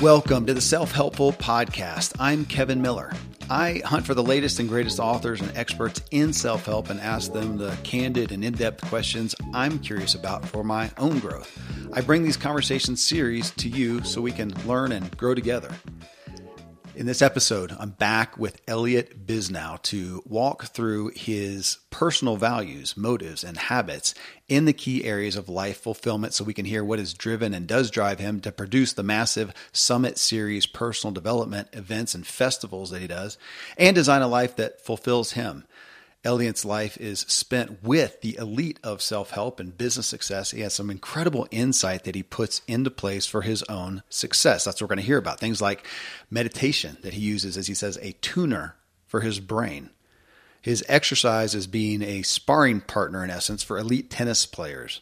Welcome to the Self Helpful Podcast. I'm Kevin Miller. I hunt for the latest and greatest authors and experts in self help and ask them the candid and in depth questions I'm curious about for my own growth. I bring these conversation series to you so we can learn and grow together. In this episode, I'm back with Elliott Bisnow to walk through his personal values, motives, and habits in the key areas of life fulfillment so we can hear what is driven and does drive him to produce the massive Summit Series personal development events and festivals that he does and design a life that fulfills him. Elliott's life is spent with the elite of self help and business success. He has some incredible insight that he puts into place for his own success. That's what we're going to hear about. Things like meditation that he uses, as he says, a tuner for his brain. His exercise is being a sparring partner, in essence, for elite tennis players.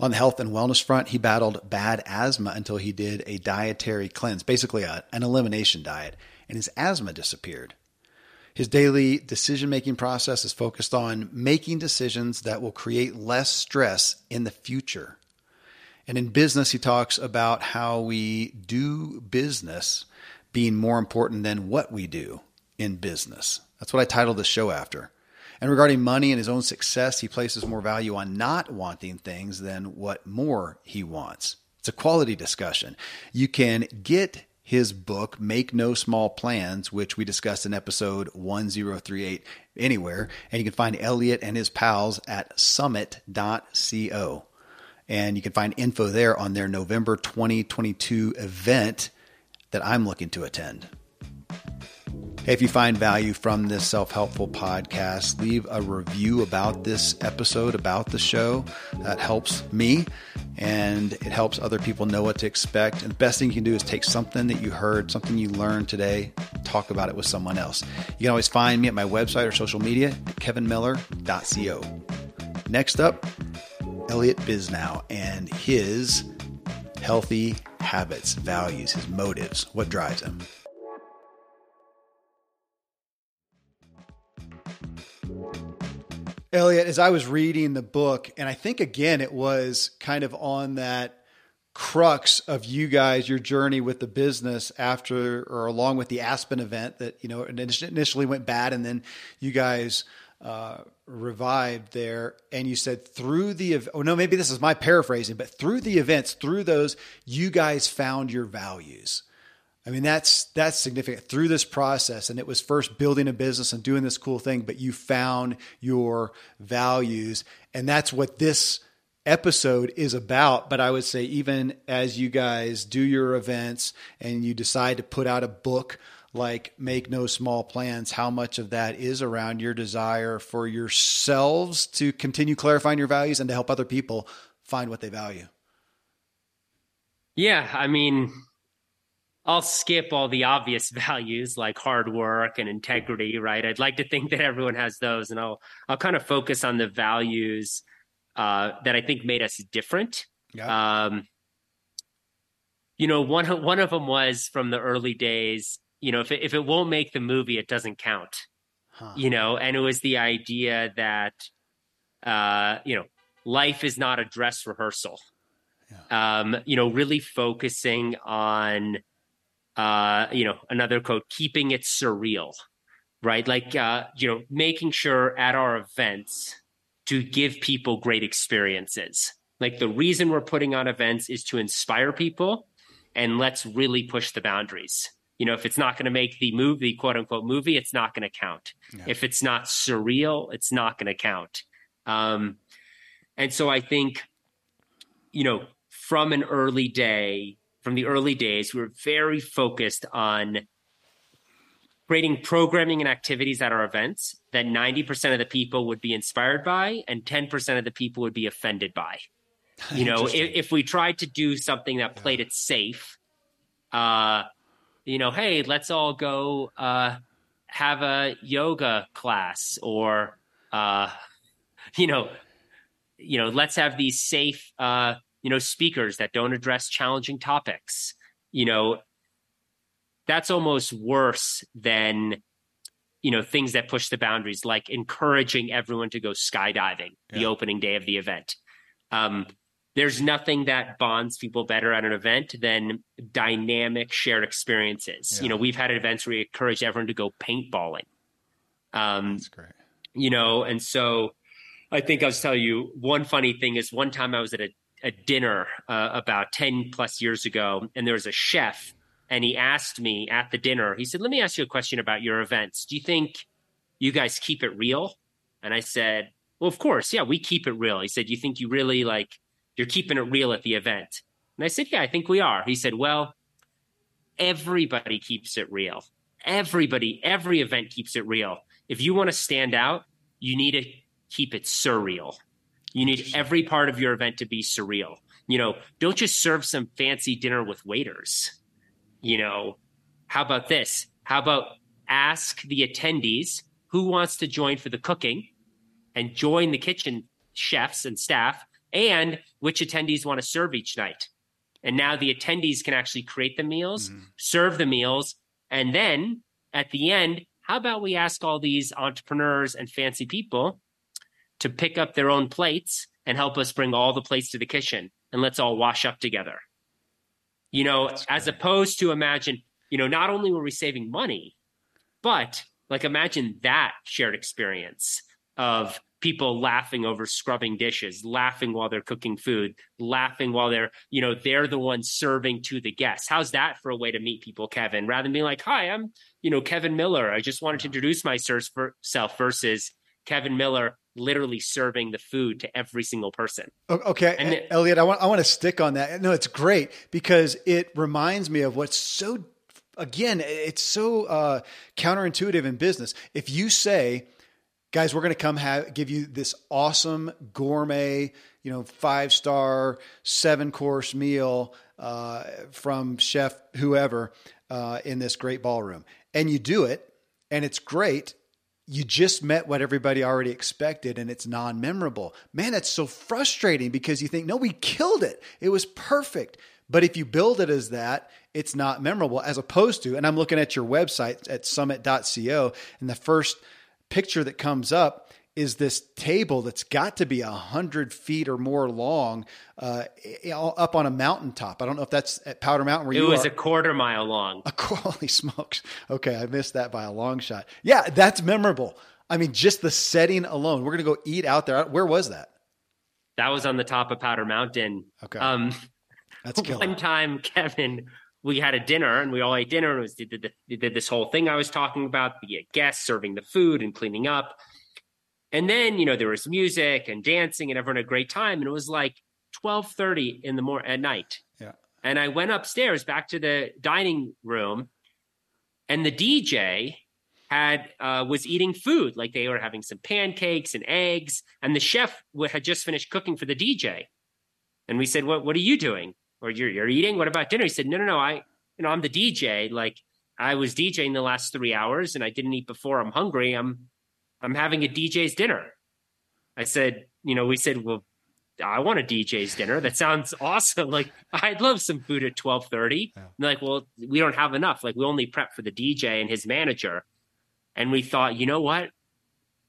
On the health and wellness front, he battled bad asthma until he did a dietary cleanse, basically a, an elimination diet, and his asthma disappeared. His daily decision making process is focused on making decisions that will create less stress in the future. And in business, he talks about how we do business being more important than what we do in business. That's what I titled the show after. And regarding money and his own success, he places more value on not wanting things than what more he wants. It's a quality discussion. You can get his book, Make No Small Plans, which we discussed in episode 1038 anywhere. And you can find Elliott and his pals at summit.co. And you can find info there on their November 2022 event that I'm looking to attend. If you find value from this self helpful podcast, leave a review about this episode, about the show. That helps me and it helps other people know what to expect. And the best thing you can do is take something that you heard, something you learned today, talk about it with someone else. You can always find me at my website or social media kevinmiller.co. Next up, Elliott Bisnow and his healthy habits, values, his motives, what drives him. Elliott, as I was reading the book, and I think again it was kind of on that crux of you guys, your journey with the business after or along with the Aspen event that, you know, initially went bad and then you guys uh, revived there. And you said through the, oh no, maybe this is my paraphrasing, but through the events, through those, you guys found your values. I mean, that's that's significant through this process. And it was first building a business and doing this cool thing, but you found your values. And that's what this episode is about. But I would say, even as you guys do your events and you decide to put out a book like Make No Small Plans, how much of that is around your desire for yourselves to continue clarifying your values and to help other people find what they value? Yeah. I mean, I'll skip all the obvious values like hard work and integrity, right? I'd like to think that everyone has those, and I'll I'll kind of focus on the values uh, that I think made us different. Yeah. Um, you know, one one of them was from the early days. You know, if it, if it won't make the movie, it doesn't count. Huh. You know, and it was the idea that uh, you know, life is not a dress rehearsal. Yeah. Um, you know, really focusing on uh, you know, another quote, keeping it surreal, right? Like, uh, you know, making sure at our events to give people great experiences. Like the reason we're putting on events is to inspire people and let's really push the boundaries. You know, if it's not going to make the movie, quote unquote movie, it's not going to count. Yeah. If it's not surreal, it's not going to count. Um, and so I think, you know, from an early day, from the early days, we were very focused on creating programming and activities at our events that 90% of the people would be inspired by and 10% of the people would be offended by. You know, if, if, we tried to do something that played it safe, uh, you know, hey, let's all go uh, have a yoga class or, uh, you know, you know, let's have these safe uh, you know speakers that don't address challenging topics you know that's almost worse than you know things that push the boundaries like encouraging everyone to go skydiving yeah. the opening day of the event um, there's nothing that bonds people better at an event than dynamic shared experiences. Yeah. You know, we've had events where we encourage everyone to go paintballing. Um, That's great. You know, and so I think I was telling you one funny thing is one time I was at a, a dinner uh, about 10 plus years ago, and there was a chef, and he asked me at the dinner, he said, Let me ask you a question about your events. Do you think you guys keep it real? And I said, Well, of course. Yeah, we keep it real. He said, You think you really like, you're keeping it real at the event? And I said, Yeah, I think we are. He said, Well, everybody keeps it real. Everybody, every event keeps it real. If you want to stand out, you need to keep it surreal. You need every part of your event to be surreal. You know, don't just serve some fancy dinner with waiters. You know, how about this? How about ask the attendees who wants to join for the cooking and join the kitchen chefs and staff and which attendees want to serve each night. And now the attendees can actually create the meals, mm-hmm. serve the meals, and then at the end, how about we ask all these entrepreneurs and fancy people to pick up their own plates and help us bring all the plates to the kitchen and let's all wash up together. You know, as opposed to imagine, you know, not only were we saving money, but like imagine that shared experience of people laughing over scrubbing dishes, laughing while they're cooking food, laughing while they're, you know, they're the ones serving to the guests. How's that for a way to meet people, Kevin? Rather than being like, hi, I'm, you know, Kevin Miller. I just wanted to introduce myself versus Kevin Miller literally serving the food to every single person. Okay, and it, Elliott, I want I want to stick on that. No, it's great because it reminds me of what's so again, it's so uh, counterintuitive in business. If you say, guys, we're going to come have, give you this awesome gourmet, you know, five star, seven course meal uh, from chef whoever uh, in this great ballroom, and you do it, and it's great you just met what everybody already expected and it's non memorable. Man, that's so frustrating because you think, no, we killed it. It was perfect. But if you build it as that, it's not memorable as opposed to, and I'm looking at your website at summit.co, and the first picture that comes up is this table that's got to be a hundred feet or more long, uh, up on a mountaintop. I don't know if that's at Powder Mountain where it you was are. a quarter mile long. A holy smokes! Okay, I missed that by a long shot. Yeah, that's memorable. I mean, just the setting alone. We're gonna go eat out there. Where was that? That was on the top of Powder Mountain. Okay. Um, that's killer. one time, Kevin. We had a dinner and we all ate dinner and it was did, did, did this whole thing I was talking about. The guests serving the food and cleaning up and then, you know, there was music and dancing and everyone had a great time. And it was like 1230 in the morning at night. Yeah. And I went upstairs back to the dining room and the DJ had uh, was eating food. Like they were having some pancakes and eggs and the chef had just finished cooking for the DJ and we said what what are you doing? Or you're, you're eating? What about dinner? He said no no no I you know I'm the DJ like I was DJing the last 3 hours and I didn't eat before. I'm hungry. I'm I'm having a DJ's dinner. I said, you know, we said, well, I want a DJ's dinner. That sounds awesome. Like I'd love some food at 1230. Yeah. like, well, we don't have enough. Like we only prep for the DJ and his manager. And we thought, you know what?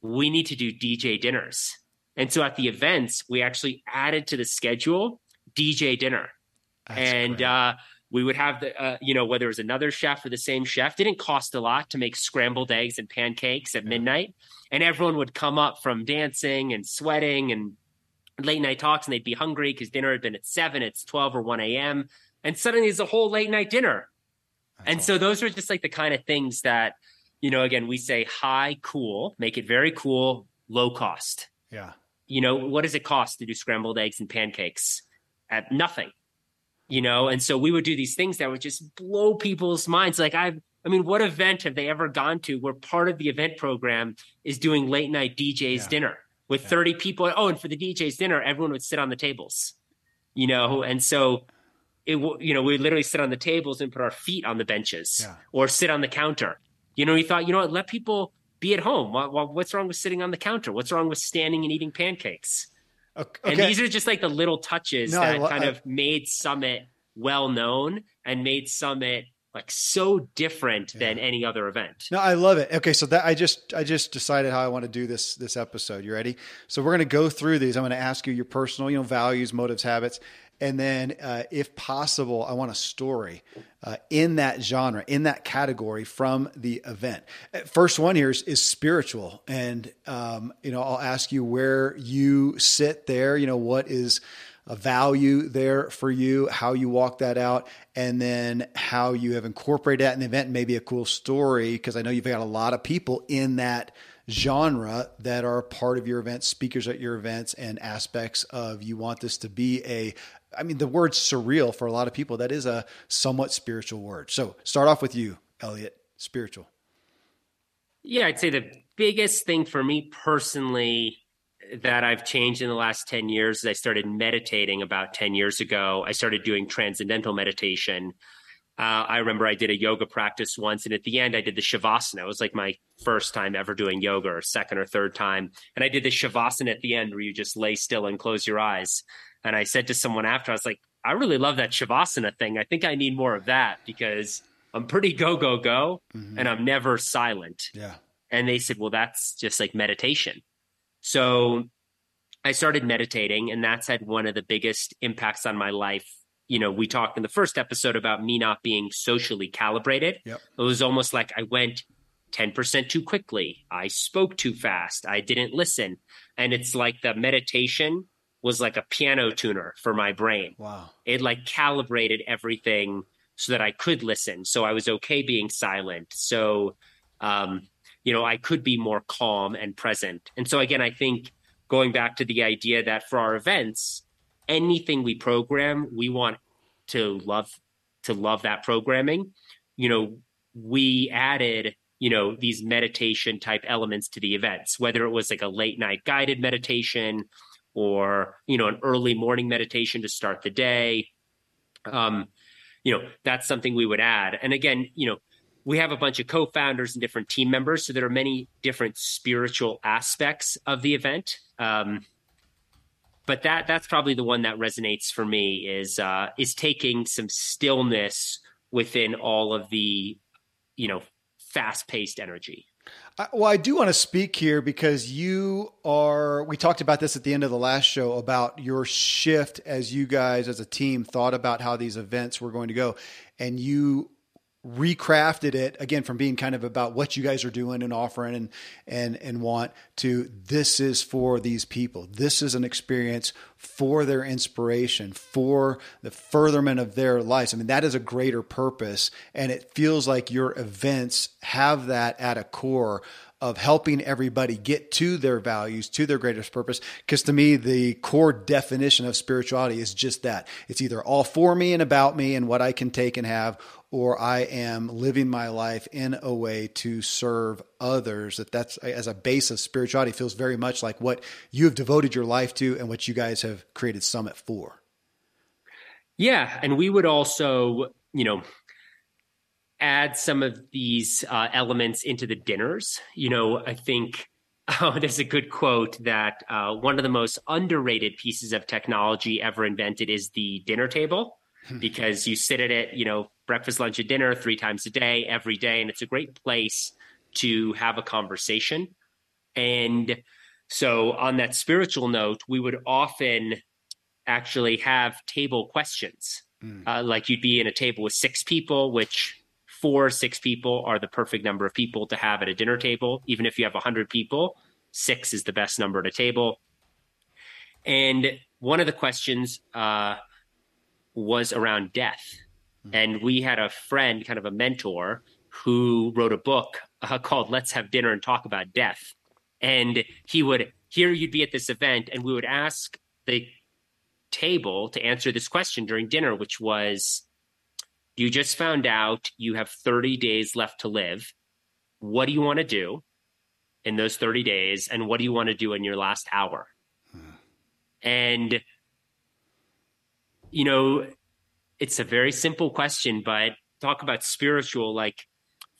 We need to do DJ dinners. And so at the events, we actually added to the schedule DJ dinner. That's and uh, we would have the uh, you know whether it was another chef or the same chef didn't cost a lot to make scrambled eggs and pancakes at midnight. And everyone would come up from dancing and sweating and late night talks and they'd be hungry because dinner had been at 7 it's 12 or 1 a.m and suddenly it's a whole late night dinner. That's and awesome. so those are just like the kind of things that you know again we say high cool make it very cool low cost. Yeah. You know what does it cost to do scrambled eggs and pancakes? At nothing you know and so we would do these things that would just blow people's minds like i've I mean, what event have they ever gone to where part of the event program is doing late night DJ's yeah. dinner with yeah. 30 people? Oh, and for the DJ's dinner, everyone would sit on the tables, you know? And so it, you know, we literally sit on the tables and put our feet on the benches yeah. or sit on the counter. You know, we thought, you know what, let people be at home. Well, what's wrong with sitting on the counter? What's wrong with standing and eating pancakes? Okay. And these are just like the little touches no, that kind I, of made Summit well known and made Summit like so different yeah. than any other event. No, I love it. Okay, so that I just I just decided how I want to do this this episode. You ready? So we're going to go through these. I'm going to ask you your personal, you know, values, motives, habits, and then uh, if possible, I want a story uh, in that genre, in that category from the event. First one here is, is spiritual, and um, you know, I'll ask you where you sit there. You know, what is a value there for you, how you walk that out, and then how you have incorporated that in the event, maybe a cool story, because I know you've got a lot of people in that genre that are part of your events, speakers at your events, and aspects of you want this to be a I mean, the word surreal for a lot of people, that is a somewhat spiritual word. So start off with you, Elliott, spiritual. Yeah, I'd say the biggest thing for me personally that I've changed in the last 10 years is I started meditating about 10 years ago. I started doing transcendental meditation. Uh, I remember I did a yoga practice once, and at the end, I did the Shavasana. It was like my first time ever doing yoga, or second or third time. And I did the Shavasana at the end where you just lay still and close your eyes. And I said to someone after, I was like, I really love that Shavasana thing. I think I need more of that because I'm pretty go, go, go, mm-hmm. and I'm never silent. Yeah. And they said, well, that's just like meditation. So I started meditating, and that's had one of the biggest impacts on my life. You know, we talked in the first episode about me not being socially calibrated. Yep. It was almost like I went 10% too quickly. I spoke too fast. I didn't listen. And it's like the meditation was like a piano tuner for my brain. Wow. It like calibrated everything so that I could listen. So I was okay being silent. So um, you know, I could be more calm and present. And so again, I think going back to the idea that for our events, anything we program, we want to love to love that programming. You know, we added, you know, these meditation type elements to the events, whether it was like a late night guided meditation or, you know, an early morning meditation to start the day. Um, you know, that's something we would add. And again, you know, we have a bunch of co-founders and different team members so there are many different spiritual aspects of the event um, but that that's probably the one that resonates for me is uh, is taking some stillness within all of the you know fast-paced energy well, I do want to speak here because you are. We talked about this at the end of the last show about your shift as you guys, as a team, thought about how these events were going to go. And you recrafted it again from being kind of about what you guys are doing and offering and and and want to this is for these people. This is an experience for their inspiration for the furtherment of their lives. I mean that is a greater purpose and it feels like your events have that at a core of helping everybody get to their values, to their greatest purpose. Because to me, the core definition of spirituality is just that it's either all for me and about me and what I can take and have, or I am living my life in a way to serve others. That that's as a base of spirituality feels very much like what you have devoted your life to and what you guys have created Summit for. Yeah, and we would also, you know, add some of these uh, elements into the dinners. You know, I think oh, there's a good quote that uh, one of the most underrated pieces of technology ever invented is the dinner table hmm. because you sit at it, you know, breakfast, lunch, and dinner three times a day, every day. And it's a great place to have a conversation. And so, on that spiritual note, we would often actually have table questions. Mm. Uh, like you'd be in a table with six people, which four, six people are the perfect number of people to have at a dinner table. Even if you have 100 people, six is the best number at a table. And one of the questions uh, was around death. Mm-hmm. And we had a friend, kind of a mentor, who wrote a book uh, called Let's Have Dinner and Talk About Death. And he would, here you'd be at this event, and we would ask the table to answer this question during dinner, which was You just found out you have 30 days left to live. What do you want to do in those 30 days? And what do you want to do in your last hour? Hmm. And, you know, it's a very simple question, but talk about spiritual. Like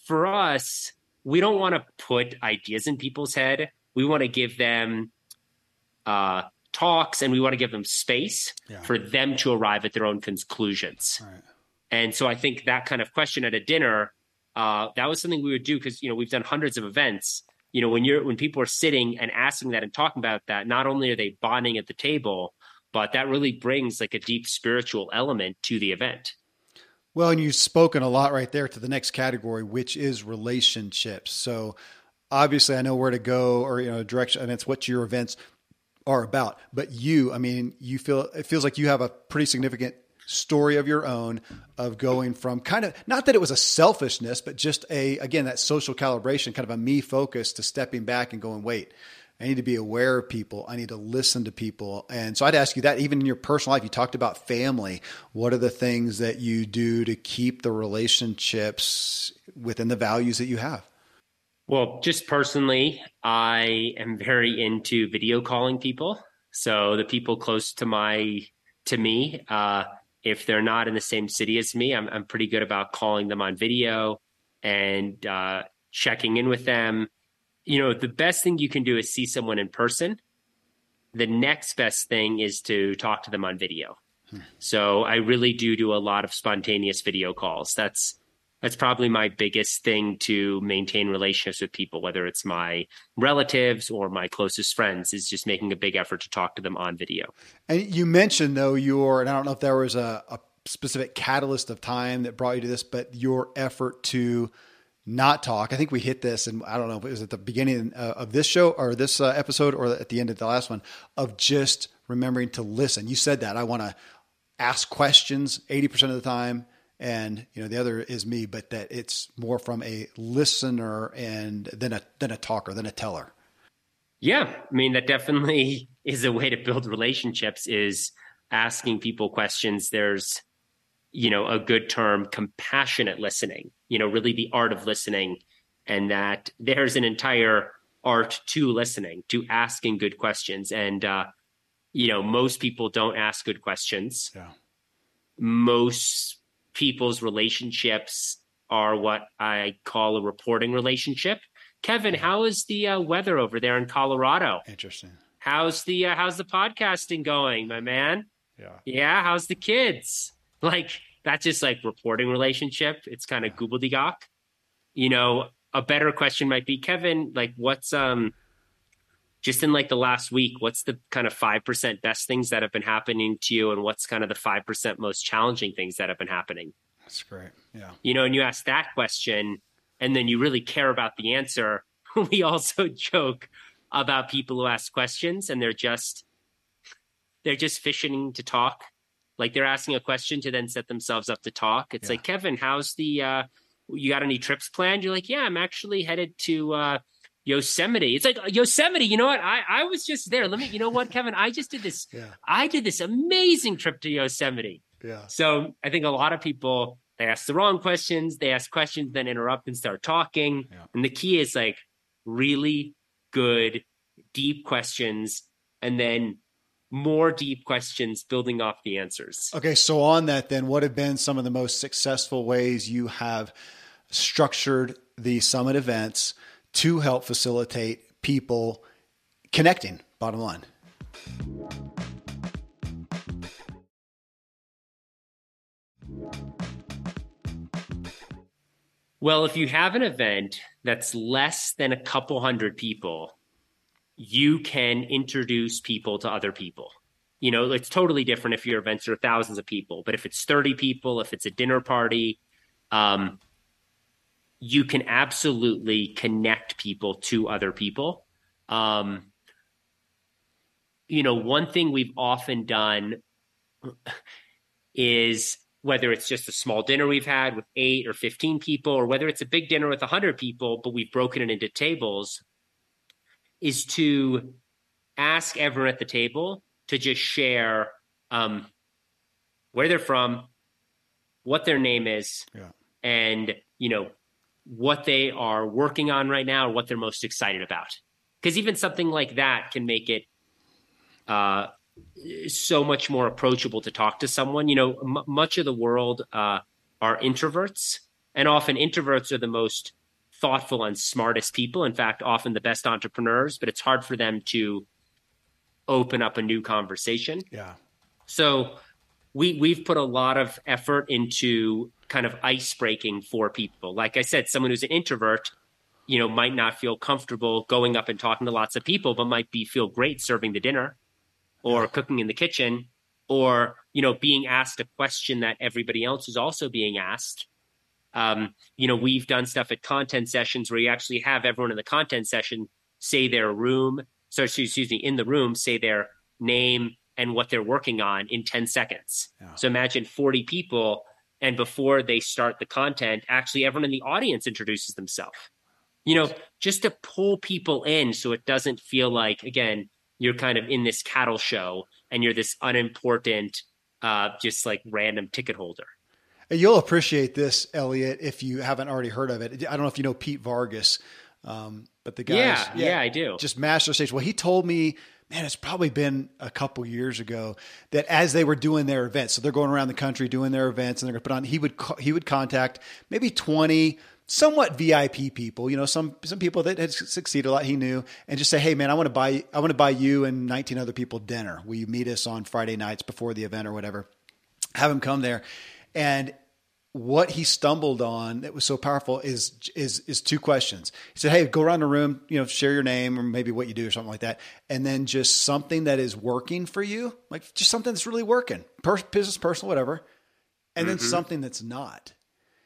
for us, we don't want to put ideas in people's head. We want to give them uh, talks and we want to give them space yeah. for them to arrive at their own conclusions. Right. And so I think that kind of question at a dinner, uh, that was something we would do because you know we've done hundreds of events. You know, when you're when people are sitting and asking that and talking about that, not only are they bonding at the table, but that really brings like a deep spiritual element to the event. Well, and you've spoken a lot right there to the next category, which is relationships. So obviously I know where to go or you know direction and it's what your events are about. But you, I mean, you feel it feels like you have a pretty significant story of your own of going from kind of not that it was a selfishness, but just a again that social calibration, kind of a me focus to stepping back and going, wait, I need to be aware of people. I need to listen to people. And so I'd ask you that even in your personal life, you talked about family. What are the things that you do to keep the relationships within the values that you have? Well, just personally, I am very into video calling people. So the people close to my to me, uh, if they're not in the same city as me, I'm, I'm pretty good about calling them on video and uh, checking in with them. You know, the best thing you can do is see someone in person. The next best thing is to talk to them on video. Hmm. So I really do do a lot of spontaneous video calls. That's that's probably my biggest thing to maintain relationships with people, whether it's my relatives or my closest friends, is just making a big effort to talk to them on video. And you mentioned though your, and I don't know if there was a, a specific catalyst of time that brought you to this, but your effort to not talk. I think we hit this, and I don't know if it was at the beginning uh, of this show or this uh, episode or at the end of the last one of just remembering to listen. You said that I want to ask questions 80% of the time and you know the other is me but that it's more from a listener and than a than a talker than a teller. Yeah. I mean that definitely is a way to build relationships is asking people questions. There's you know a good term compassionate listening you know really the art of listening. And that there's an entire art to listening to asking good questions. And uh you know most people don't ask good questions. Yeah. Most people's relationships are what I call a reporting relationship. Kevin, how is the uh, weather over there in Colorado? Interesting. How's the uh, how's the podcasting going, my man? Yeah. Yeah. How's the kids? Like that's just like reporting relationship. It's kind of yeah. gobbledygook. You know, a better question might be, Kevin, like what's um just in like the last week, what's the kind of 5% best things that have been happening to you? And what's kind of the 5% most challenging things that have been happening? That's great. Yeah. You know, and you ask that question and then you really care about the answer. we also joke about people who ask questions and they're just, they're just fishing to talk. Like they're asking a question to then set themselves up to talk. It's yeah. like, Kevin, how's the, uh, you got any trips planned? You're like, yeah, I'm actually headed to, uh, Yosemite. It's like uh, Yosemite. You know what? I, I was just there. Let me. You know what, Kevin? I just did this. Yeah. I did this amazing trip to Yosemite. Yeah. So I think a lot of people they ask the wrong questions. They ask questions, then interrupt and start talking. Yeah. And the key is like really good, deep questions, and then more deep questions building off the answers. Okay, so on that, then, what have been some of the most successful ways you have structured the summit events? To help facilitate people connecting, bottom line. Well, if you have an event that's less than a couple hundred people, you can introduce people to other people. You know, it's totally different if your events are thousands of people, but if it's 30 people, if it's a dinner party, um, you can absolutely connect people to other people. Um, you know, one thing we've often done is whether it's just a small dinner we've had with eight or 15 people, or whether it's a big dinner with 100 people, but we've broken it into tables, is to ask everyone at the table to just share um, where they're from, what their name is, yeah. and, you know, what they are working on right now or what they're most excited about. Because even something like that can make it uh, so much more approachable to talk to someone. You know, m- much of the world uh, are introverts, and often introverts are the most thoughtful and smartest people. In fact, often the best entrepreneurs, but it's hard for them to open up a new conversation. Yeah. So we we've put a lot of effort into kind of ice breaking for people. Like I said, someone who's an introvert, you know, might not feel comfortable going up and talking to lots of people, but might be feel great serving the dinner or cooking in the kitchen or, you know, being asked a question that everybody else is also being asked. Um, you know, we've done stuff at content sessions where you actually have everyone in the content session say their room, so excuse me, in the room, say their name and what they're working on in 10 seconds. Yeah. So imagine 40 people and before they start the content, actually everyone in the audience introduces themselves. You know, just to pull people in so it doesn't feel like again, you're kind of in this cattle show and you're this unimportant uh just like random ticket holder. You'll appreciate this, Elliott, if you haven't already heard of it. I don't know if you know Pete Vargas, um, but the guys, yeah, yeah, yeah, I do. Just master stage. Well, he told me man, it's probably been a couple years ago that as they were doing their events, so they're going around the country doing their events, and they're going to put on. He would he would contact maybe twenty somewhat VIP people, you know, some some people that had succeeded a lot he knew, and just say, hey man, I want to buy I want to buy you and nineteen other people dinner. Will you meet us on Friday nights before the event or whatever? Have him come there, and what he stumbled on that was so powerful is is is two questions. He said, "Hey, go around the room, you know, share your name or maybe what you do or something like that, and then just something that is working for you, like just something that's really working, per- business, personal, whatever, and mm-hmm. then something that's not."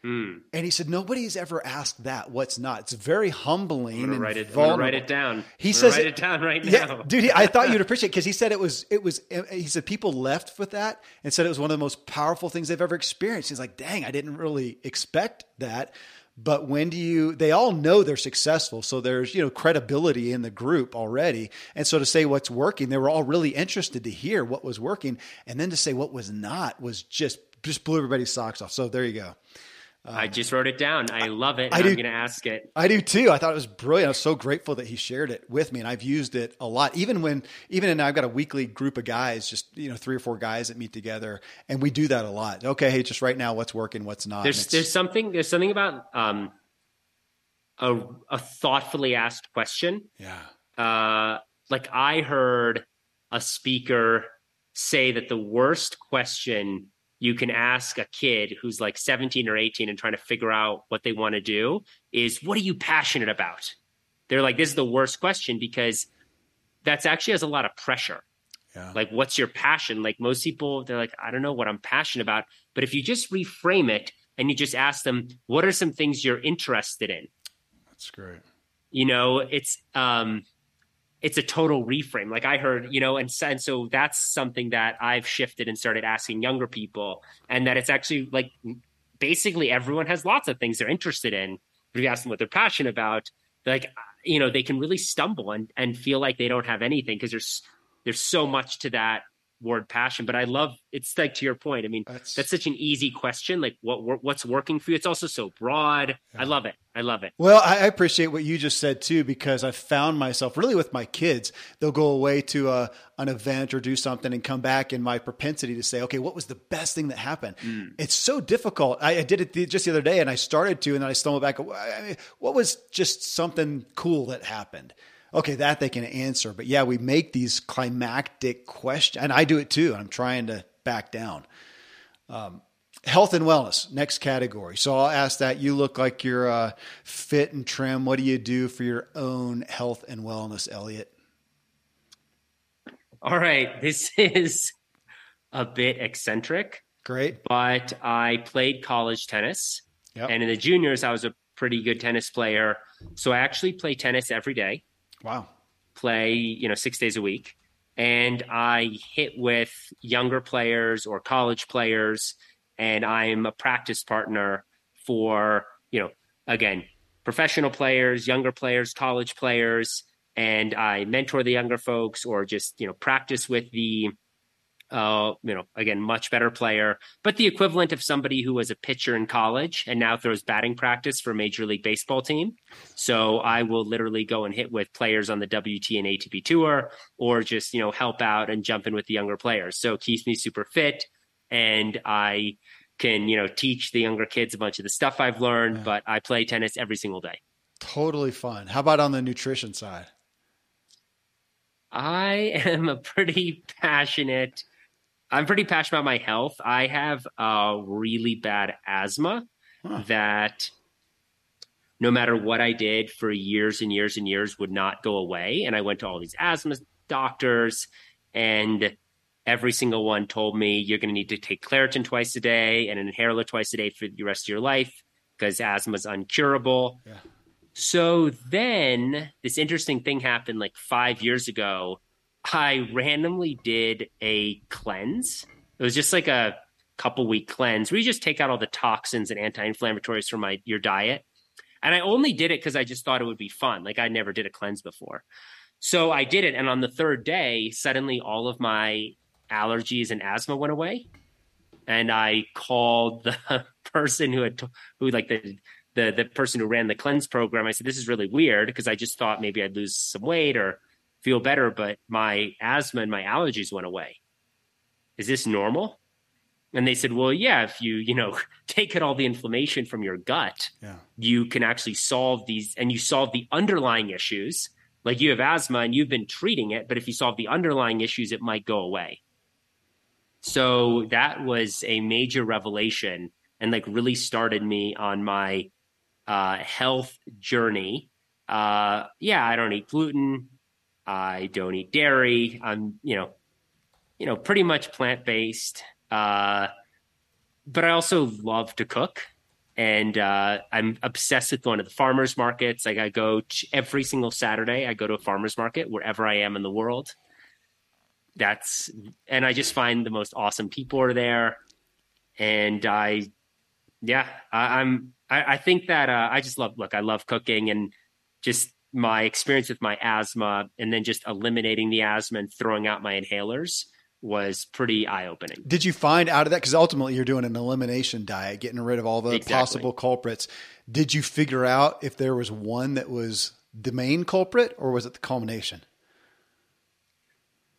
Mm. And he said, nobody's ever asked that. What's not? It's very humbling. and write it. Write it down. He says, write it, it down right now, dude. I thought you'd appreciate because he said it was. It was. He said people left with that and said it was one of the most powerful things they've ever experienced. He's like, dang, I didn't really expect that. But when do you? They all know they're successful, so there's you know credibility in the group already. And so to say what's working, they were all really interested to hear what was working, and then to say what was not was just just blew everybody's socks off. So there you go. Um, I just wrote it down. I love it. I do, I'm going to ask it. I do too. I thought it was brilliant. I was so grateful that he shared it with me, and I've used it a lot. Even when, even in, I've got a weekly group of guys, just you know, three or four guys that meet together, and we do that a lot. Okay, hey, just right now, what's working, what's not. There's there's something there's something about um, a a thoughtfully asked question. Yeah. Uh, like I heard a speaker say that the worst question you can ask a kid who's like 17 or 18 and trying to figure out what they want to do is what are you passionate about? They're like, this is the worst question because that's actually has a lot of pressure. Yeah. Like, what's your passion? Like, most people, they're like, I don't know what I'm passionate about. But if you just reframe it and you just ask them, what are some things you're interested in? That's great. You know, it's, um, it's a total reframe. Like I heard, you know, and, and so that's something that I've shifted and started asking younger people, and that it's actually like basically everyone has lots of things they're interested in. If you ask them what they're passionate about, like uh, you know, they can really stumble and and feel like they don't have anything because there's there's so much to that word passion but i love it's like to your point i mean that's, that's such an easy question like what what's working for you? It's also so broad. Yeah. i love it. I love it. Well i appreciate what you just said too because i found myself really with my kids they'll go away to a, an event or do something and come back and my propensity to say okay what was the best thing that happened? Mm. it's so difficult. I, I, did it just the other day and i started to and then i stumbled back. What was just something cool that happened okay, that they can answer. But yeah, we make these climactic questions, and I do it too. I'm trying to back down. Um, health and wellness, next category. So I'll ask that. You look like you're uh, fit and trim. What do you do for your own health and wellness, Elliott? All right, this is a bit eccentric. Great. But I played college tennis. Yep. And in the juniors, I was a pretty good tennis player. So I actually play tennis every day. Wow. Play, you know, six days a week. And I hit with younger players or college players, and I'm a practice partner for, you know, again, professional players, younger players, college players, and I mentor the younger folks or just, you know, practice with the uh, you know, again, much better player, but the equivalent of somebody who was a pitcher in college and now throws batting practice for a Major League Baseball team. So I will literally go and hit with players on the WT and ATP tour or just, you know, help out and jump in with the younger players. So it keeps me super fit and I can, you know, teach the younger kids a bunch of the stuff I've learned, yeah. but I play tennis every single day. Totally fun. How about on the nutrition side? I am a pretty passionate I'm pretty passionate about my health. I have a really bad asthma huh. that no matter what I did for years and years and years would not go away. And I went to all these asthma doctors, and every single one told me you're going to need to take Claritin twice a day and an inhaler twice a day for the rest of your life because asthma is uncurable. Yeah. So then this interesting thing happened like five years ago I randomly did a cleanse. It was just like a couple week cleanse where you just take out all the toxins and anti-inflammatories from my your diet. And I only did it because I just thought it would be fun. Like I never did a cleanse before. So I did it, and on the third day, suddenly all of my allergies and asthma went away. And I called the person who had who like the the the person who ran the cleanse program. I said, "This is really weird," because I just thought maybe I'd lose some weight or feel better, but my asthma and my allergies went away. Is this normal? And they said, well, yeah, if you, you know, take out all the inflammation from your gut, yeah. you can actually solve these and you solve the underlying issues. Like you have asthma and you've been treating it, but if you solve the underlying issues, it might go away. So that was a major revelation and like really started me on my uh, health journey. Uh, yeah, I don't eat gluten. I don't eat dairy. I'm, you know, you know, pretty much plant based. Uh, but I also love to cook, and uh, I'm obsessed with going to the farmers markets. Like I go every single Saturday. I go to a farmers market wherever I am in the world. That's and I just find the most awesome people are there, and I, yeah, I, am I, I, think that uh, I just love. Look, I love cooking and just my experience with my asthma and then just eliminating the asthma and throwing out my inhalers was pretty eye opening. Did you find out of that? Because ultimately you're doing an elimination diet, getting rid of all the exactly. possible culprits. Did you figure out if there was one that was the main culprit or was it the culmination?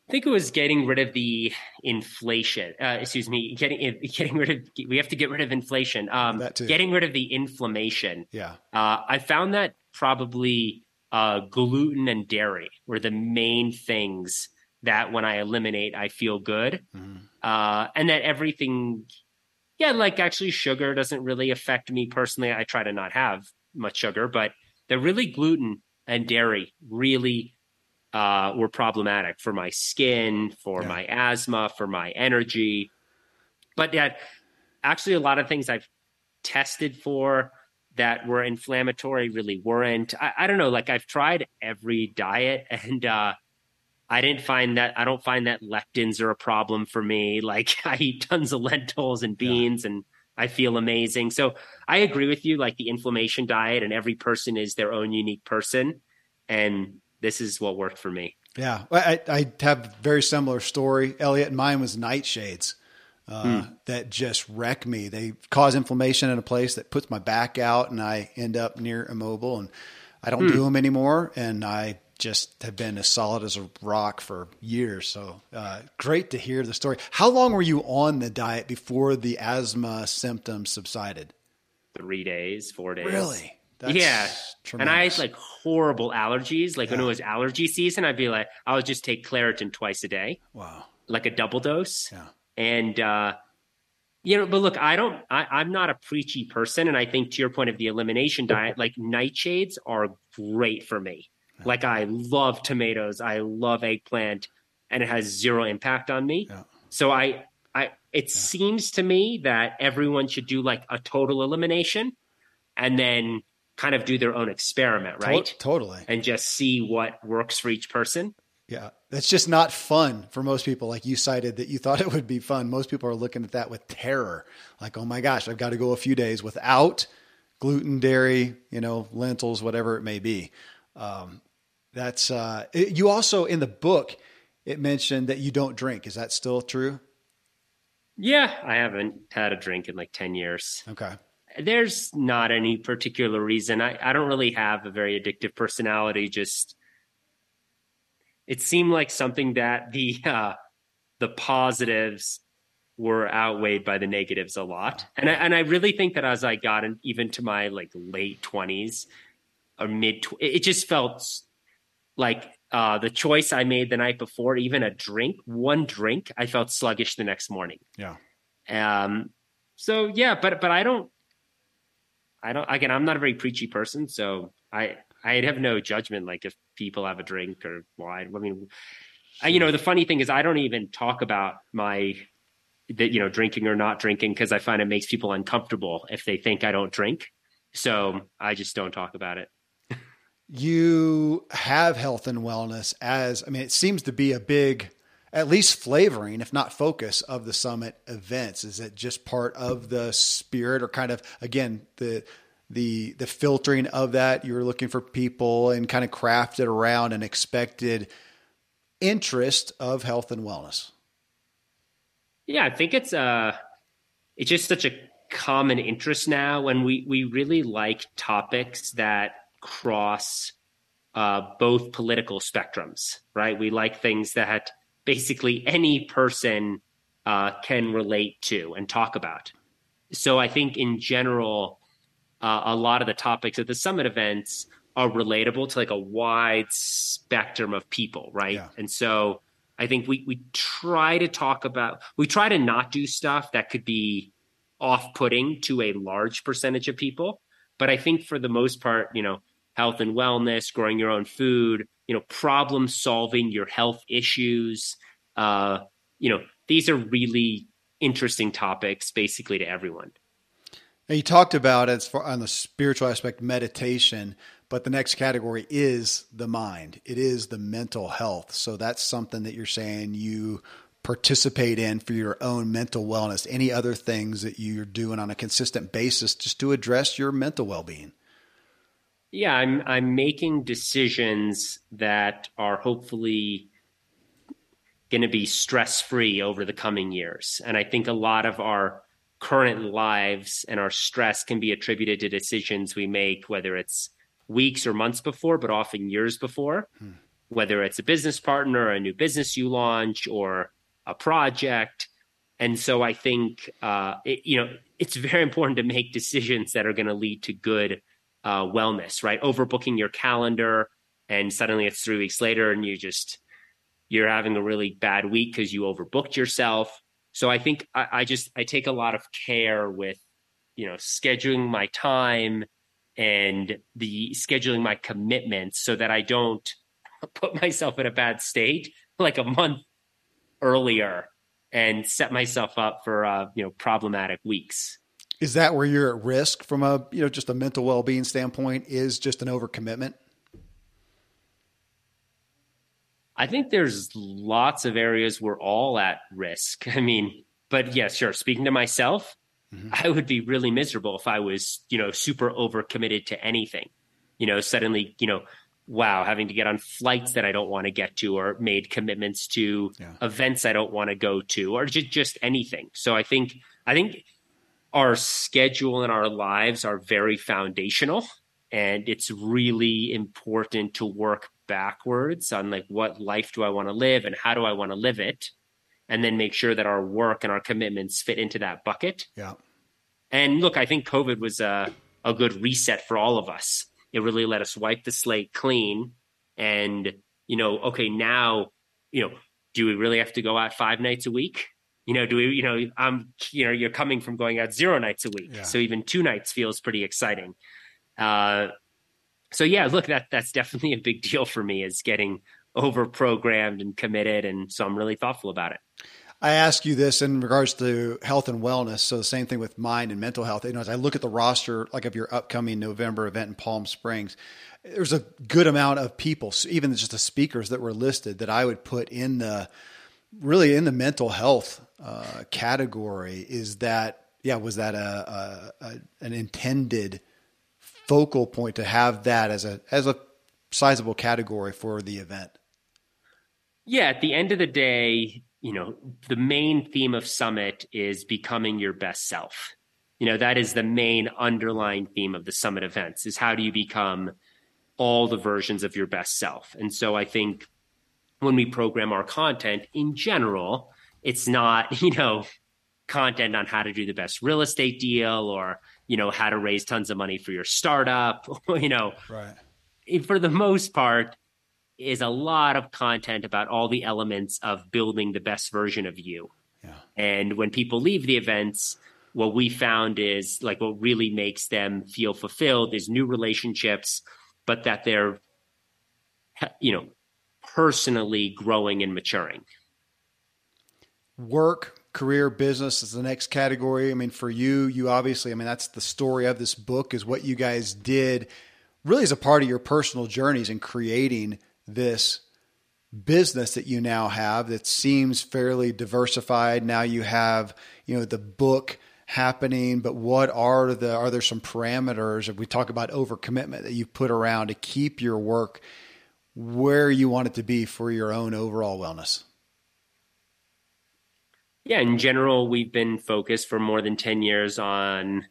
I think it was getting rid of the inflation. Uh, excuse me, getting getting rid of. We have to get rid of inflation. Um, that too. Getting rid of the inflammation. Yeah. Uh, I found that probably uh, gluten and dairy were the main things that when I eliminate, I feel good. Mm-hmm. Uh, and that everything, yeah, like actually sugar doesn't really affect me personally. I try to not have much sugar, but the really gluten and dairy really uh, were problematic for my skin, for yeah. my asthma, for my energy. But yeah, actually, a lot of things I've tested for that were inflammatory really weren't. I, I, don't know. Like I've tried every diet and uh, I didn't find that. I don't find that lectins are a problem for me. Like I eat tons of lentils and beans yeah. and I feel amazing. So I agree with you. Like the inflammation diet and every person is their own unique person. And this is what worked for me. Yeah. I, I have very similar story. Elliott, mine was nightshades uh, mm. that just wreck me. They cause inflammation in a place that puts my back out, and I end up near immobile. And I don't mm. do them anymore, and I just have been as solid as a rock for years. So uh, great to hear the story. How long were you on the diet before the asthma symptoms subsided? Three days, four days. Really? That's yeah. Tremendous. And I had like horrible allergies. Like yeah. when it was allergy season, I'd be like, I would just take Claritin twice a day. Wow. Like a double dose. Yeah. And, uh, you know, but look, I don't, I, I'm not a preachy person. And I think to your point of the elimination diet, like nightshades are great for me. Yeah. Like I love tomatoes, I love eggplant, and it has zero impact on me. Yeah. So I, I, it yeah. seems to me that everyone should do like a total elimination and then kind of do their own experiment, right? To- totally. And just see what works for each person. Yeah, that's just not fun for most people. Like you cited that you thought it would be fun. Most people are looking at that with terror. Like, oh my gosh, I've got to go a few days without gluten, dairy, you know, lentils, whatever it may be. Um, that's uh, it, you also in the book it mentioned that you don't drink. Is that still true? Yeah, I haven't had a drink in like ten years. Okay. There's not any particular reason. I, I don't really have a very addictive personality. Just it seemed like something that the uh, the positives were outweighed by the negatives a lot. And I, and I really think that as I got in, even to my like late twenties or mid, it just felt like uh, the choice I made the night before, even a drink, one drink, I felt sluggish the next morning. Yeah. Um. So yeah, but but I don't. I don't. Again, I'm not a very preachy person, so I I have no judgment. Like if people have a drink or wine. I mean, I, you know, the funny thing is, I don't even talk about my that you know drinking or not drinking because I find it makes people uncomfortable if they think I don't drink. So I just don't talk about it. you have health and wellness as I mean, it seems to be a big, at least flavoring, if not focus, of the summit events. Is it just part of the spirit, or kind of again the the the filtering of that? You were looking for people and kind of crafted around an expected interest of health and wellness. Yeah, I think it's uh it's just such a common interest now and we we really like topics that cross uh, both political spectrums, right? We like things that basically any person uh, can relate to and talk about. So I think in general, uh, a lot of the topics at the summit events are relatable to like a wide spectrum of people, right? Yeah. And so I think we we try to talk about we try to not do stuff that could be off-putting to a large percentage of people, but I think for the most part, you know, health and wellness, growing your own food, you know, problem solving your health issues, uh, you know, these are really interesting topics basically to everyone. Now you talked about as far on the spiritual aspect meditation but the next category is the mind. It is the mental health. So that's something that you're saying you participate in for your own mental wellness. Any other things that you're doing on a consistent basis just to address your mental well-being? Yeah, I'm I'm making decisions that are hopefully going to be stress-free over the coming years. And I think a lot of our current lives and our stress can be attributed to decisions we make whether it's weeks or months before, but often years before, hmm. whether it's a business partner, a new business you launch, or a project. And so I think, uh, it, you know, it's very important to make decisions that are going to lead to good uh, wellness, right? Overbooking your calendar and suddenly it's three weeks later and you just, you're having a really bad week because you overbooked yourself. So I think I, I just, I take a lot of care with, you know, scheduling my time, and the scheduling my commitments so that I don't put myself in a bad state like a month earlier and set myself up for uh, you know problematic weeks. Is that where you're at risk from a you know just a mental well being standpoint? Is just an overcommitment? I think there's lots of areas we're all at risk. I mean, but yeah, sure. Speaking to myself, mm-hmm. I would be really miserable if I was, you know, super over committed to anything. You know, suddenly, you know, wow, having to get on flights that I don't want to get to or made commitments to yeah. events I don't want to go to or just just anything. So I think I think our schedule and our lives are very foundational and it's really important to work backwards on like what life do I want to live and how do I want to live it and then make sure that our work and our commitments fit into that bucket. Yeah. And look, I think COVID was a, a good reset for all of us. It really let us wipe the slate clean and, you know, okay, now, you know, do we really have to go out five nights a week? You know, do we, you know, I'm, you know, you're coming from going out zero nights a week. Yeah. So even two nights feels pretty exciting. Uh, so yeah, look, that that's definitely a big deal for me is getting over programmed and committed. And so I'm really thoughtful about it. I ask you this in regards to health and wellness. So the same thing with mind and mental health. You know, as I look at the roster, like of your upcoming November event in Palm Springs, there's a good amount of people, even just the speakers that were listed, that I would put in the really in the mental health uh, category. Is that yeah? Was that a, a, a an intended focal point to have that as a as a sizable category for the event? Yeah, at the end of the day, you know, the main theme of Summit is becoming your best self. You know, that is the main underlying theme of the Summit events is how do you become all the versions of your best self? And so I think when we program our content in general, it's not, you know, content on how to do the best real estate deal or, you know, how to raise tons of money for your startup, you know. Right. For the most part, is a lot of content about all the elements of building the best version of you. Yeah. And when people leave the events, what we found is like what really makes them feel fulfilled is new relationships, but that they're, you know, personally growing and maturing. Work, career, business is the next category. I mean, for you, you obviously, I mean, that's the story of this book is what you guys did really as a part of your personal journeys in creating this business that you now have that seems fairly diversified. Now you have, you know, the book happening, but what are the are there some parameters if we talk about overcommitment that you put around to keep your work where you want it to be for your own overall wellness? Yeah, in general, we've been focused for more than 10 years on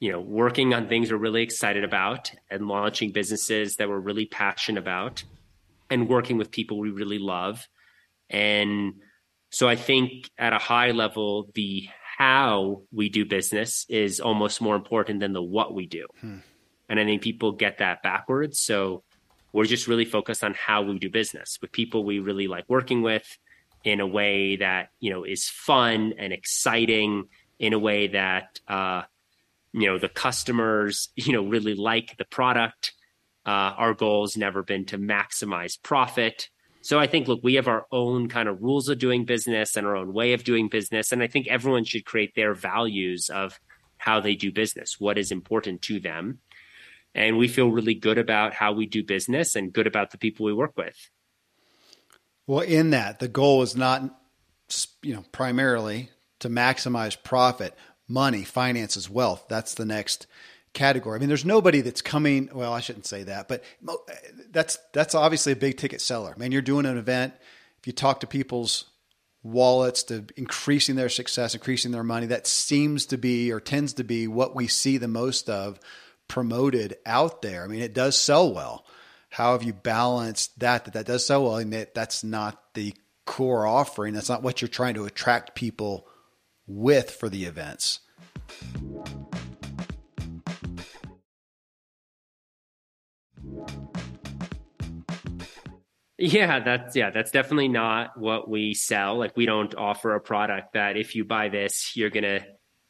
you know, working on things we're really excited about and launching businesses that we're really passionate about and working with people we really love. And so I think at a high level, the how we do business is almost more important than the what we do. Hmm. And I think people get that backwards. So we're just really focused on how we do business with people we really like working with in a way that, you know, is fun and exciting in a way that, uh, you know the customers you know really like the product. Uh, our goal has never been to maximize profit. So i think look we have our own kind of rules of doing business and our own way of doing business and i think everyone should create their values of how they do business what is important to them. And we feel really good about how we do business and good about the people we work with well in that the goal is not you know primarily to maximize profit money, finances, wealth. That's the next category. I mean, there's nobody that's coming. Well, I shouldn't say that, but that's that's obviously a big ticket seller. Man, you're doing an event. If you talk to people's wallets to increasing their success, increasing their money, that seems to be or tends to be what we see the most of promoted out there. I mean, it does sell well. How have you balanced that? That that does sell well, and that that's not the core offering. That's not what you're trying to attract people with for the events. Yeah, that's yeah, that's definitely not what we sell. Like we don't offer a product that if you buy this, you're to,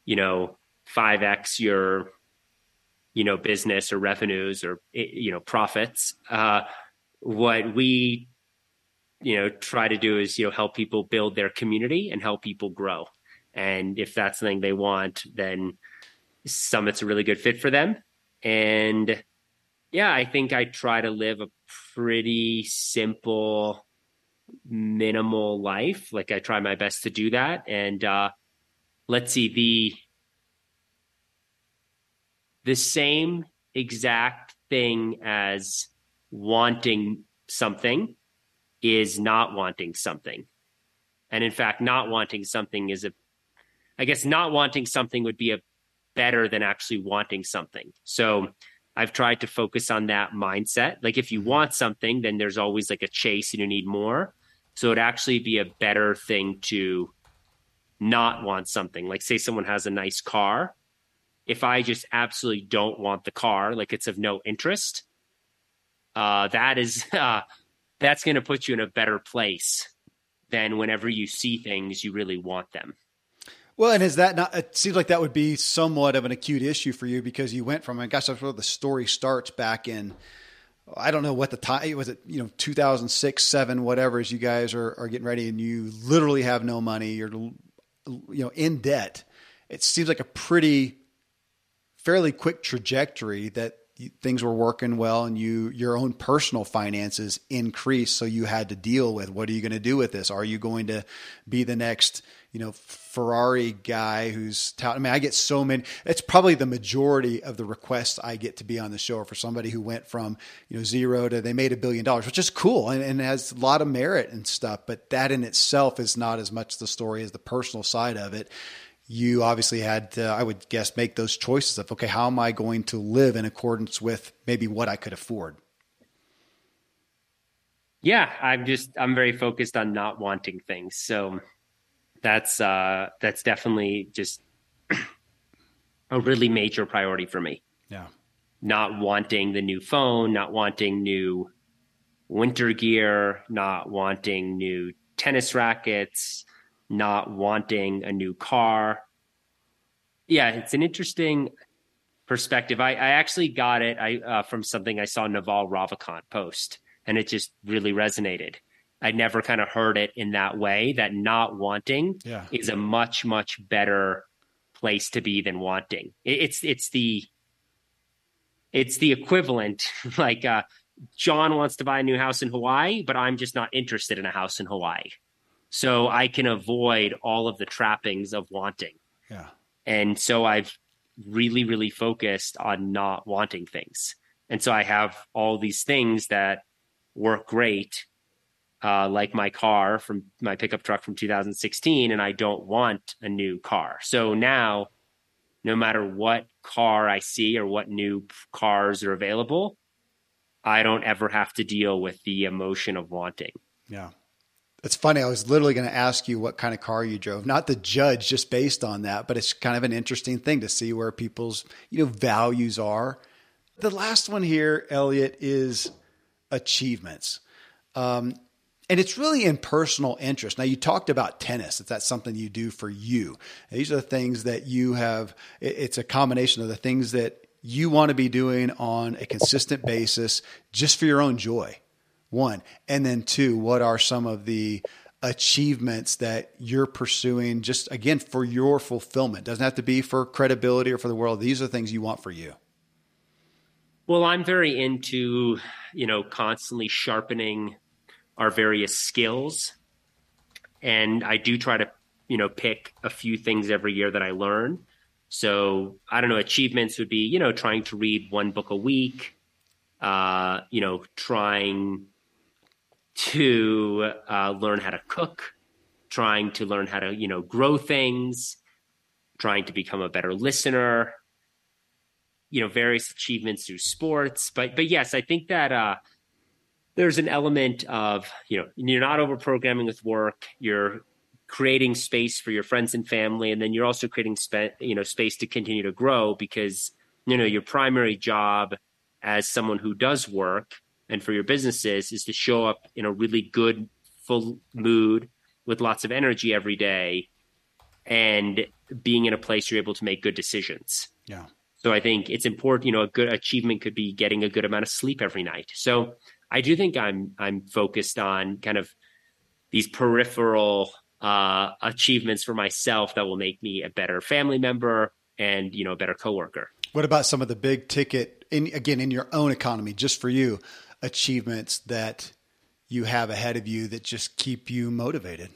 you know, 5x your you know, business or revenues or you know, profits. Uh what we you know, try to do is, you know, help people build their community and help people grow. And if that's something they want, then Summit's a really good fit for them. And yeah, I think I try to live a pretty simple, minimal life. Like I try my best to do that. And uh, let's see, the the same exact thing as wanting something is not wanting something. And in fact, not wanting something is a I guess not wanting something would be a better than actually wanting something. So I've tried to focus on that mindset. Like if you want something, then there's always like a chase and you need more. So it'd actually be a better thing to not want something. Like say someone has a nice car. If I just absolutely don't want the car, like it's of no interest, uh, that is uh, that's going to put you in a better place than whenever you see things you really want them. Well, and is that not? It seems like that would be somewhat of an acute issue for you because you went from. I guess that's where the story starts back in. I don't know what the time was. It you know 2006, seven, whatever. As you guys are are getting ready, and you literally have no money. You're you know in debt. It seems like a pretty fairly quick trajectory that things were working well and you your own personal finances increased so you had to deal with what are you going to do with this are you going to be the next you know Ferrari guy who's. I mean, I get so many. It's probably the majority of the requests I get to be on the show for somebody who went from you know zero to they made a billion dollars, which is cool and, and has a lot of merit and stuff. But that in itself is not as much the story as the personal side of it. You obviously had to, I would guess, make those choices of okay, how am I going to live in accordance with maybe what I could afford. Yeah, I'm just I'm very focused on not wanting things. So that's uh, that's definitely just a really major priority for me. Yeah. Not wanting the new phone, not wanting new winter gear, not wanting new tennis rackets, not wanting a new car. Yeah, it's an interesting perspective. I, I actually got it I, uh, from something I saw Naval Ravikant post, and it just really resonated. I never kind of heard it in that way. That not wanting yeah. is a much much better place to be than wanting. It, it's it's the it's the equivalent. like uh, John wants to buy a new house in Hawaii, but I'm just not interested in a house in Hawaii. So I can avoid all of the trappings of wanting. Yeah. And so I've really, really focused on not wanting things. And so I have all these things that work great, uh, like my car from my pickup truck from 2016, and I don't want a new car. So now, no matter what car I see or what new cars are available, I don't ever have to deal with the emotion of wanting. Yeah. It's funny. I was literally going to ask you what kind of car you drove, not the judge just based on that, but it's kind of an interesting thing to see where people's, you know, values are. The last one here, Elliott, is achievements. Um, and it's really in personal interest. Now, you talked about tennis. If that's something you do for you, these are the things that you have. It's a combination of the things that you want to be doing on a consistent basis just for your own joy. One. And then two, what are some of the achievements that you're pursuing just again for your fulfillment? Doesn't have to be for credibility or for the world. These are things you want for you. Well, I'm very into, you know, constantly sharpening our various skills. And I do try to, you know, pick a few things every year that I learn. So I don't know, achievements would be, you know, trying to read one book a week, uh, you know, trying to uh, learn how to cook, trying to learn how to, you know, grow things, trying to become a better listener, you know, various achievements through sports. But but yes, I think that uh, there's an element of, you know, you're not over programming with work, you're creating space for your friends and family, and then you're also creating spe- you know, space to continue to grow because, you know, your primary job as someone who does work and for your businesses is to show up in a really good, full mood with lots of energy every day and being in a place you're able to make good decisions. Yeah. So I think it's important, you know, a good achievement could be getting a good amount of sleep every night. So I do think I'm I'm focused on kind of these peripheral uh, achievements for myself that will make me a better family member and you know a better coworker. What about some of the big ticket in again in your own economy, just for you? Achievements that you have ahead of you that just keep you motivated?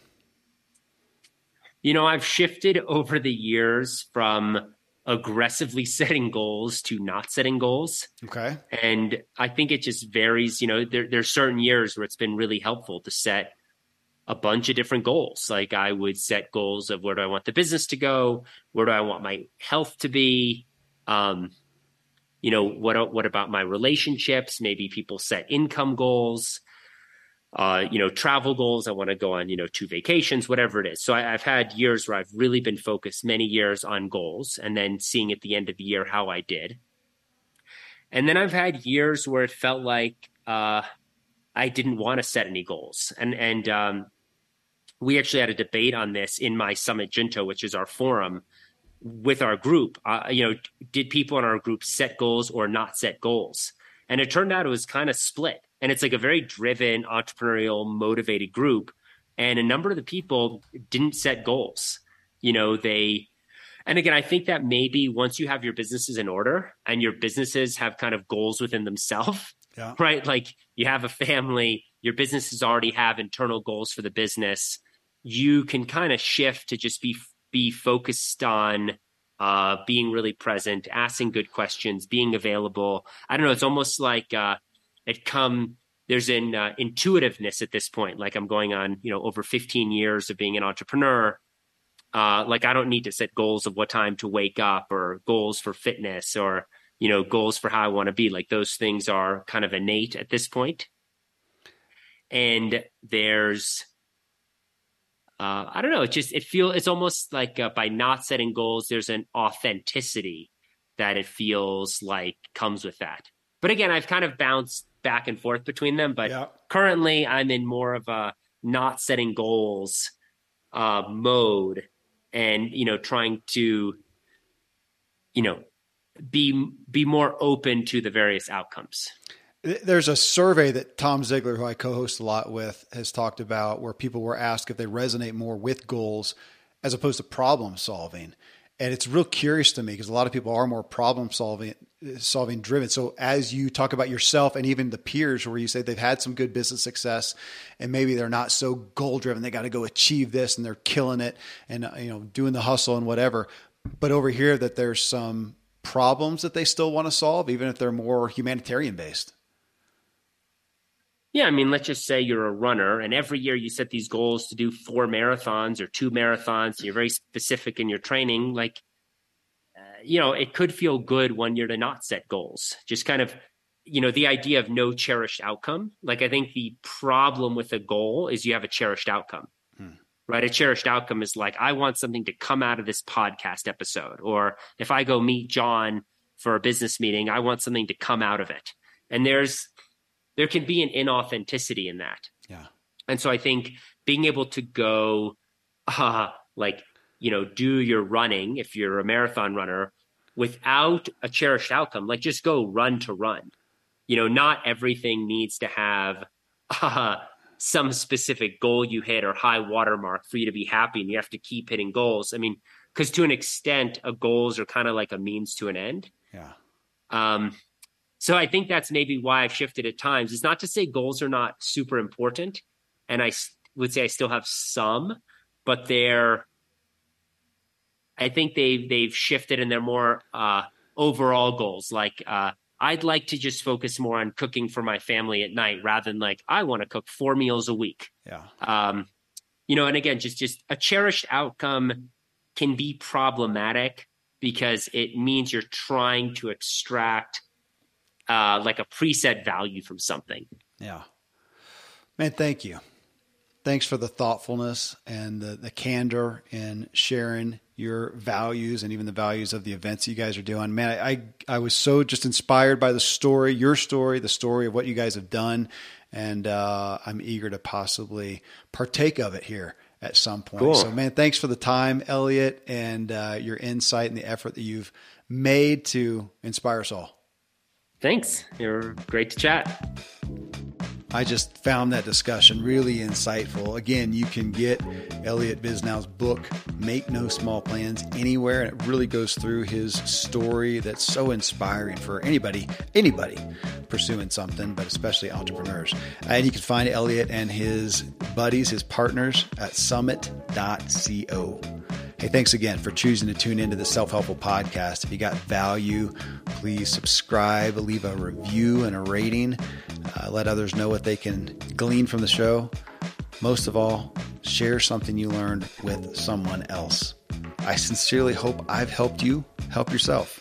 You know, I've shifted over the years from aggressively setting goals to not setting goals. Okay. And I think it just varies. You know, there, there's certain years where it's been really helpful to set a bunch of different goals. Like I would set goals of where do I want the business to go? Where do I want my health to be? Um, you know what what about my relationships? Maybe people set income goals uh, you know travel goals. I want to go on you know two vacations whatever it is. So I, have had years where i've really been focused many years on goals and then seeing at the end of the year how i did. And then i've had years where it felt like uh, i didn't want to set any goals. And and um, we actually had a debate on this in my summit junto which is our forum with our group. Uh, you know, did people in our group set goals or not set goals? And it turned out it was kind of split. And it's like a very driven, entrepreneurial, motivated group. And a number of the people didn't set goals. You know, they, and again, I think that maybe once you have your businesses in order and your businesses have kind of goals within themselves, yeah. right? Like you have a family, your businesses already have internal goals for the business. You can kind of shift to just be be focused on uh, being really present, asking good questions, being available. I don't know. It's almost like uh, it come. There's an uh, intuitiveness at this point. Like I'm going on, you know, over 15 years of being an entrepreneur. Uh, like I don't need to set goals of what time to wake up or goals for fitness or you know goals for how I want to be. Like those things are kind of innate at this point. And there's uh, I don't know. It just it feel it's almost like uh, by not setting goals, there's an authenticity that it feels like comes with that. But again, I've kind of bounced back and forth between them. But yeah. currently I'm in more of a not setting goals uh, mode and, you know, trying to, you know, be be more open to the various outcomes. There's a survey that Tom Ziglar, who I co-host a lot with, has talked about where people were asked if they resonate more with goals as opposed to problem solving. And it's real curious to me because a lot of people are more problem solving solving driven. So as you talk about yourself and even the peers where you say they've had some good business success and maybe they're not so goal driven, they got to go achieve this and they're killing it and you know doing the hustle and whatever. But over here that there's some problems that they still want to solve even if they're more humanitarian based. Yeah, I mean, let's just say you're a runner, and every year you set these goals to do four marathons or two marathons. You're very specific in your training. Like, uh, you know, it could feel good one year to not set goals. Just kind of, you know, the idea of no cherished outcome. Like, I think the problem with a goal is you have a cherished outcome, hmm. right? A cherished outcome is like, I want something to come out of this podcast episode, or if I go meet John for a business meeting, I want something to come out of it. And there's there can be an inauthenticity in that. Yeah. And so I think being able to go, uh, like, you know, do your running if you're a marathon runner without a cherished outcome, like just go run to run. You know, not everything needs to have uh, some specific goal you hit or high watermark for you to be happy and you have to keep hitting goals. I mean, because to an extent, a goals are kind of like a means to an end. Yeah. Um, so I think that's maybe why I've shifted at times. It's not to say goals are not super important, and I would say I still have some, but they're. I think they've they've shifted and they're more uh, overall goals. Like uh, I'd like to just focus more on cooking for my family at night rather than like I want to cook four meals a week. Yeah. Um, you know, and again, just just a cherished outcome can be problematic because it means you're trying to extract uh, like a preset value from something. Yeah. Man, thank you. Thanks for the thoughtfulness and the, the candor in sharing your values and even the values of the events you guys are doing. Man, I, I, I was so just inspired by the story, your story, the story of what you guys have done. And uh, I'm eager to possibly partake of it here at some point. Cool. So, man, thanks for the time, Elliott, and uh, your insight and the effort that you've made to inspire us all. Thanks. You're great to chat. I just found that discussion really insightful. Again, you can get Elliott Bisnow's book, Make No Small Plans, anywhere. And it really goes through his story that's so inspiring for anybody, anybody pursuing something, but especially entrepreneurs. And you can find Elliott and his buddies, his partners at summit.co. Hey, thanks again for choosing to tune into the Self Helpful Podcast. If you got value, please subscribe, leave a review and a rating. Uh, let others know what they can glean from the show. Most of all, share something you learned with someone else. I sincerely hope I've helped you help yourself.